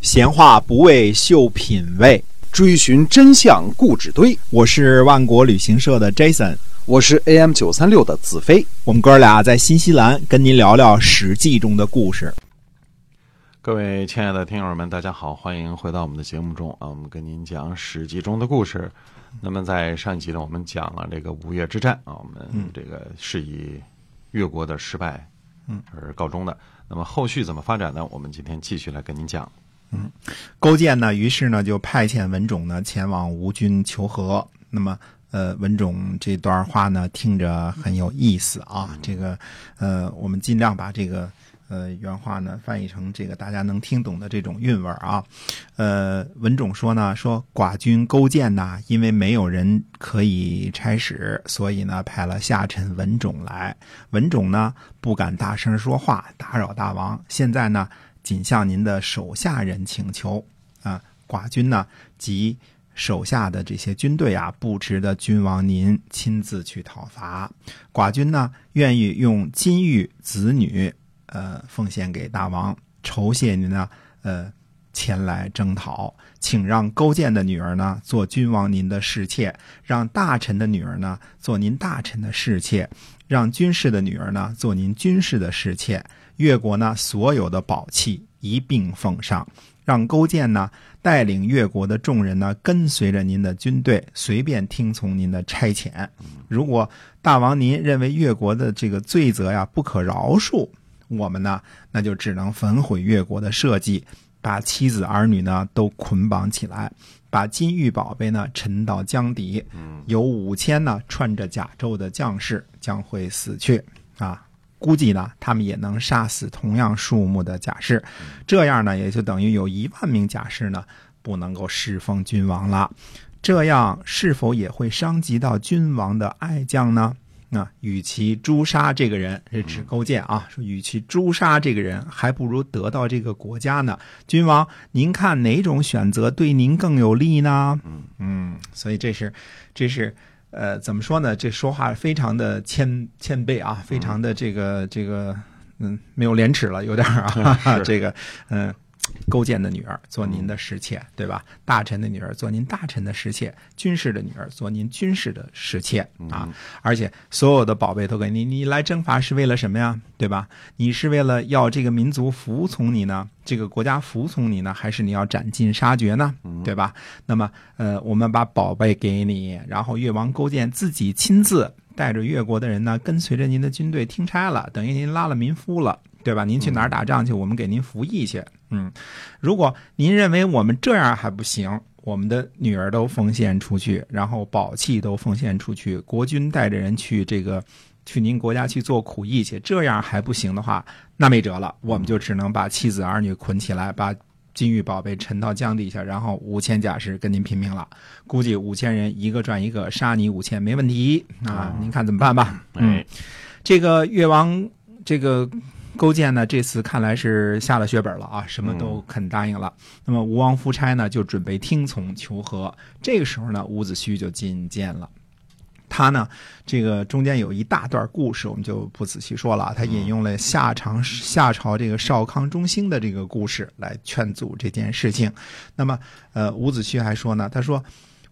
闲话不为秀品味，追寻真相故纸堆。我是万国旅行社的 Jason，我是 AM 九三六的子飞。我们哥俩在新西兰跟您聊聊《史记》中的故事。各位亲爱的听友们，大家好，欢迎回到我们的节目中啊！我们跟您讲《史记》中的故事。那么在上一集呢，我们讲了这个吴越之战啊，我们这个是以越国的失败嗯而告终的。那么后续怎么发展呢？我们今天继续来跟您讲。嗯，勾践呢，于是呢就派遣文种呢前往吴军求和。那么，呃，文种这段话呢听着很有意思啊。这个，呃，我们尽量把这个呃原话呢翻译成这个大家能听懂的这种韵味啊。呃，文种说呢，说寡君勾践呐，因为没有人可以差使，所以呢派了下臣文种来。文种呢不敢大声说话，打扰大王。现在呢。仅向您的手下人请求啊，寡君呢及手下的这些军队啊，不值得君王您亲自去讨伐。寡君呢愿意用金玉子女，呃，奉献给大王，酬谢您呢，呃，前来征讨。请让勾践的女儿呢做君王您的侍妾，让大臣的女儿呢做您大臣的侍妾，让军士的女儿呢做您军士的侍妾。越国呢，所有的宝器一并奉上，让勾践呢带领越国的众人呢跟随着您的军队，随便听从您的差遣。如果大王您认为越国的这个罪责呀不可饶恕，我们呢那就只能焚毁越国的社稷，把妻子儿女呢都捆绑起来，把金玉宝贝呢沉到江底。有五千呢穿着甲胄的将士将会死去啊。估计呢，他们也能杀死同样数目的甲士，这样呢，也就等于有一万名甲士呢不能够侍奉君王了。这样是否也会伤及到君王的爱将呢？那与其诛杀这个人，是指勾践啊，说与其诛杀这个人，还不如得到这个国家呢。君王，您看哪种选择对您更有利呢？嗯嗯，所以这是，这是。呃，怎么说呢？这说话非常的谦谦卑啊，非常的这个这个，嗯，没有廉耻了，有点啊，这个，嗯。勾践的女儿做您的侍妾，对吧？大臣的女儿做您大臣的侍妾，军士的女儿做您军士的侍妾啊！而且所有的宝贝都给你，你来征伐是为了什么呀？对吧？你是为了要这个民族服从你呢？这个国家服从你呢？还是你要斩尽杀绝呢？对吧？那么，呃，我们把宝贝给你，然后越王勾践自己亲自带着越国的人呢，跟随着您的军队听差了，等于您拉了民夫了。对吧？您去哪儿打仗去？我们给您服役去。嗯，如果您认为我们这样还不行，我们的女儿都奉献出去，然后宝器都奉献出去，国君带着人去这个去您国家去做苦役去，这样还不行的话，那没辙了，我们就只能把妻子儿女捆起来，把金玉宝贝沉到江底下，然后五千甲士跟您拼命了。估计五千人一个赚一个，杀你五千没问题啊！您看怎么办吧？嗯，这个越王这个。勾践呢，这次看来是下了血本了啊，什么都肯答应了。那么吴王夫差呢，就准备听从求和。这个时候呢，伍子胥就进谏了。他呢，这个中间有一大段故事，我们就不仔细说了。他引用了夏朝夏朝这个少康中兴的这个故事来劝阻这件事情。那么，呃，伍子胥还说呢，他说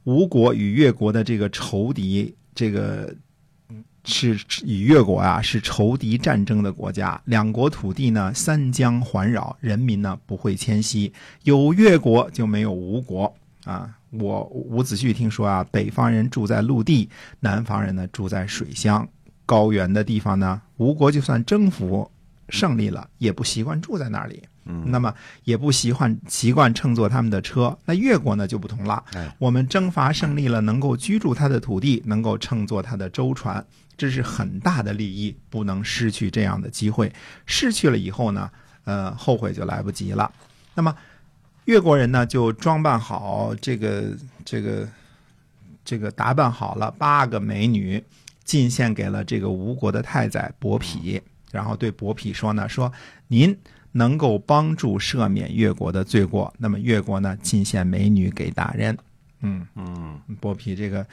吴国与越国的这个仇敌，这个。是与越国啊是仇敌战争的国家，两国土地呢三江环绕，人民呢不会迁徙，有越国就没有吴国啊。我伍子胥听说啊，北方人住在陆地，南方人呢住在水乡，高原的地方呢，吴国就算征服胜利了，也不习惯住在那里。那么也不习惯习惯乘坐他们的车。那越国呢就不同了。我们征伐胜利了，能够居住他的土地，能够乘坐他的舟船，这是很大的利益，不能失去这样的机会。失去了以后呢，呃，后悔就来不及了。那么越国人呢就装扮好这个这个这个打扮好了八个美女，进献给了这个吴国的太宰伯嚭，然后对伯嚭说呢，说您。能够帮助赦免越国的罪过，那么越国呢进献美女给大人。嗯嗯，伯匹这个，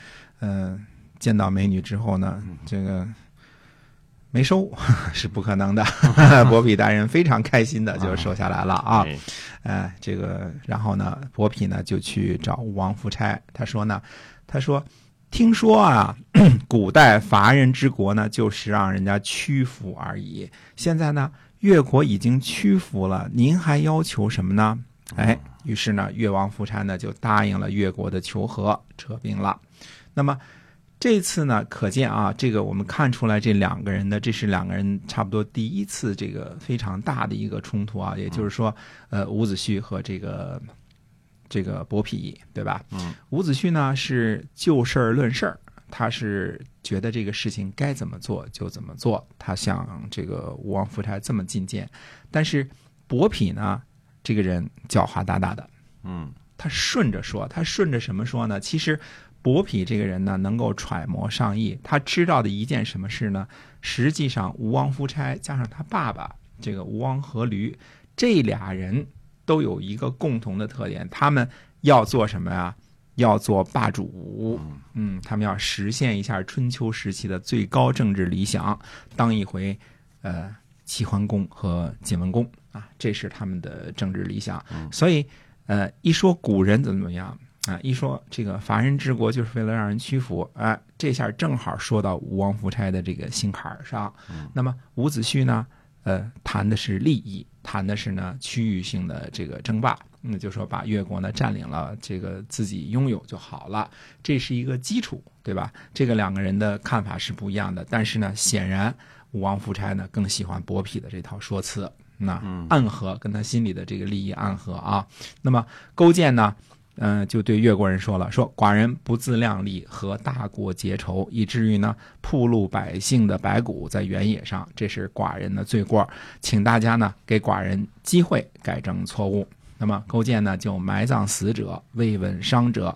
嗯，见到美女之后呢，这个没收 是不可能的。伯嚭大人非常开心的就收下来了啊。哎哎，这个，然后呢，伯嚭呢就去找吴王夫差，他说呢，他说，听说啊，古代伐人之国呢，就是让人家屈服而已。现在呢，越国已经屈服了，您还要求什么呢？哎，于是呢，越王夫差呢就答应了越国的求和，撤兵了。那么。这次呢，可见啊，这个我们看出来，这两个人呢，这是两个人差不多第一次这个非常大的一个冲突啊，也就是说，呃，伍子胥和这个这个伯嚭，对吧？嗯。伍子胥呢是就事儿论事儿，他是觉得这个事情该怎么做就怎么做，他向这个吴王夫差这么进谏。但是伯嚭呢，这个人狡猾大大的，嗯他顺着说，他顺着什么说呢？其实伯嚭这个人呢，能够揣摩上意。他知道的一件什么事呢？实际上，吴王夫差加上他爸爸这个吴王阖闾，这俩人都有一个共同的特点，他们要做什么呀？要做霸主。嗯，他们要实现一下春秋时期的最高政治理想，当一回呃齐桓公和晋文公啊，这是他们的政治理想。所以。呃，一说古人怎么怎么样啊，一说这个伐人治国就是为了让人屈服，啊，这下正好说到吴王夫差的这个心坎儿上。那么伍子胥呢，呃，谈的是利益，谈的是呢区域性的这个争霸，那就说把越国呢占领了，这个自己拥有就好了，这是一个基础，对吧？这个两个人的看法是不一样的，但是呢，显然吴王夫差呢更喜欢伯嚭的这套说辞。那暗合跟他心里的这个利益暗合啊。那么勾践呢，嗯、就对越国人说了，说寡人不自量力，和大国结仇，以至于呢暴露百姓的白骨在原野上，这是寡人的罪过，请大家呢给寡人机会改正错误。那么勾践呢就埋葬死者，慰问伤者。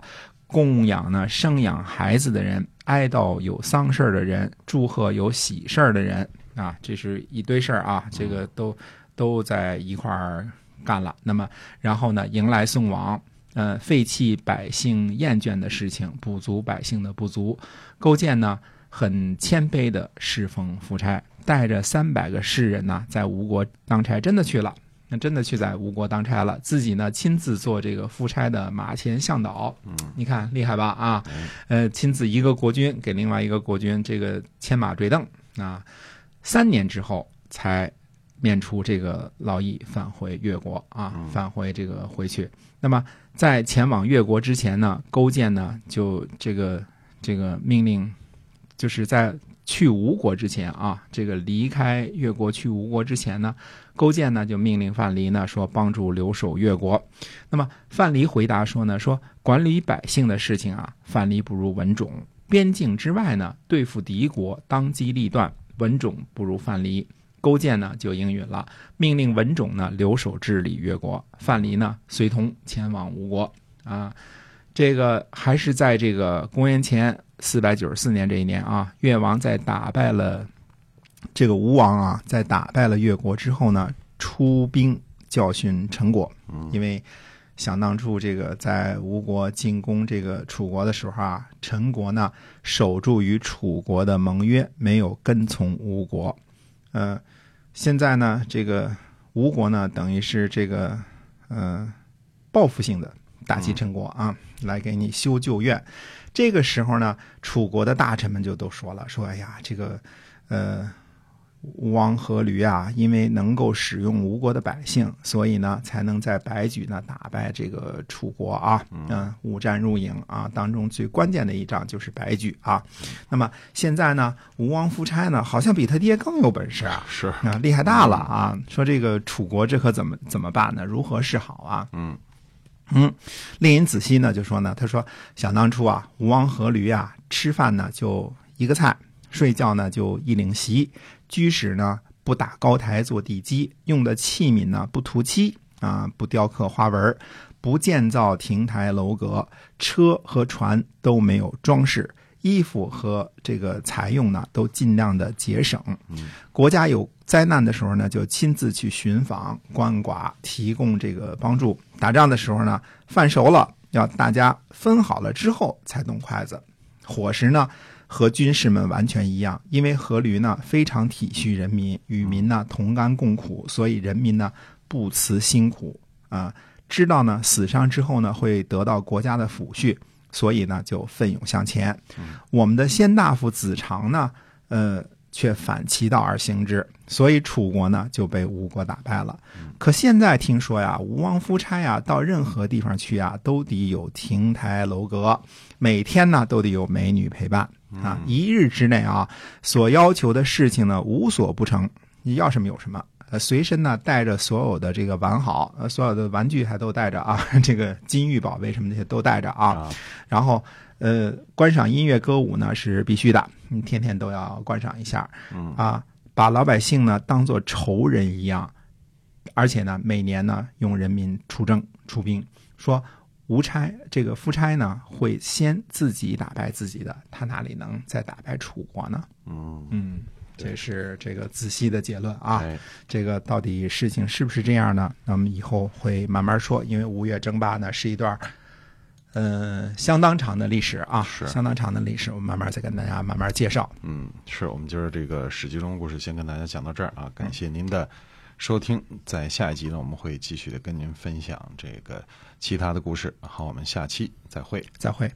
供养呢生养孩子的人，哀悼有丧事的人，祝贺有喜事的人啊，这是一堆事儿啊，这个都都在一块儿干了。那么，然后呢，迎来送往，呃，废弃百姓厌倦的事情，补足百姓的不足。勾践呢，很谦卑的侍奉夫差，带着三百个士人呢，在吴国当差，真的去了。那真的去在吴国当差了，自己呢亲自做这个夫差的马前向导，嗯，你看厉害吧啊？呃，亲自一个国君给另外一个国君这个牵马坠镫啊，三年之后才免除这个劳役，返回越国啊，返回这个回去。那么在前往越国之前呢，勾践呢就这个这个命令，就是在去吴国之前啊，这个离开越国去吴国之前呢，勾践呢就命令范蠡呢说帮助留守越国。那么范蠡回答说呢，说管理百姓的事情啊，范蠡不如文种；边境之外呢，对付敌国当机立断，文种不如范蠡。勾践呢就应允了，命令文种呢留守治理越国，范蠡呢随同前往吴国啊。这个还是在这个公元前四百九十四年这一年啊，越王在打败了这个吴王啊，在打败了越国之后呢，出兵教训陈国，因为想当初这个在吴国进攻这个楚国的时候啊，陈国呢守住与楚国的盟约，没有跟从吴国。呃，现在呢，这个吴国呢，等于是这个呃报复性的打击陈国啊，来给你修旧院。这个时候呢，楚国的大臣们就都说了，说哎呀，这个呃。吴王阖闾啊，因为能够使用吴国的百姓，所以呢，才能在白举呢打败这个楚国啊。嗯，五战入营啊，当中最关键的一仗就是白举啊。那么现在呢，吴王夫差呢，好像比他爹更有本事啊，是啊，厉害大了啊。说这个楚国这可怎么怎么办呢？如何是好啊？嗯嗯，令尹子西呢就说呢，他说想当初啊，吴王阖闾啊，吃饭呢就一个菜，睡觉呢就一领席。居室呢不打高台做地基，用的器皿呢不涂漆啊，不雕刻花纹，不建造亭台楼阁，车和船都没有装饰，衣服和这个财用呢都尽量的节省。国家有灾难的时候呢，就亲自去寻访鳏寡，提供这个帮助。打仗的时候呢，饭熟了要大家分好了之后才动筷子，伙食呢。和军士们完全一样，因为阖闾呢非常体恤人民，与民呢同甘共苦，所以人民呢不辞辛苦啊，知道呢死伤之后呢会得到国家的抚恤，所以呢就奋勇向前。我们的先大夫子长呢，呃。却反其道而行之，所以楚国呢就被吴国打败了。可现在听说呀，吴王夫差呀，到任何地方去啊，都得有亭台楼阁，每天呢都得有美女陪伴啊。一日之内啊，所要求的事情呢无所不成，你要什么有什么。呃，随身呢带着所有的这个完好，呃，所有的玩具还都带着啊，这个金玉宝贝什么那些都带着啊，然后。呃，观赏音乐歌舞呢是必须的，你天天都要观赏一下。嗯啊，把老百姓呢当做仇人一样，而且呢每年呢用人民出征出兵。说吴差这个夫差呢会先自己打败自己的，他哪里能再打败楚国呢？嗯嗯，这是这个仔细的结论啊。哎这个到底事情是不是这样呢？那么以后会慢慢说，因为吴越争霸呢是一段。呃，相当长的历史啊，是相当长的历史，我们慢慢再跟大家慢慢介绍。嗯，是我们今儿这个史记中的故事先跟大家讲到这儿啊，感谢您的收听，在下一集呢，我们会继续的跟您分享这个其他的故事。好，我们下期再会。再会。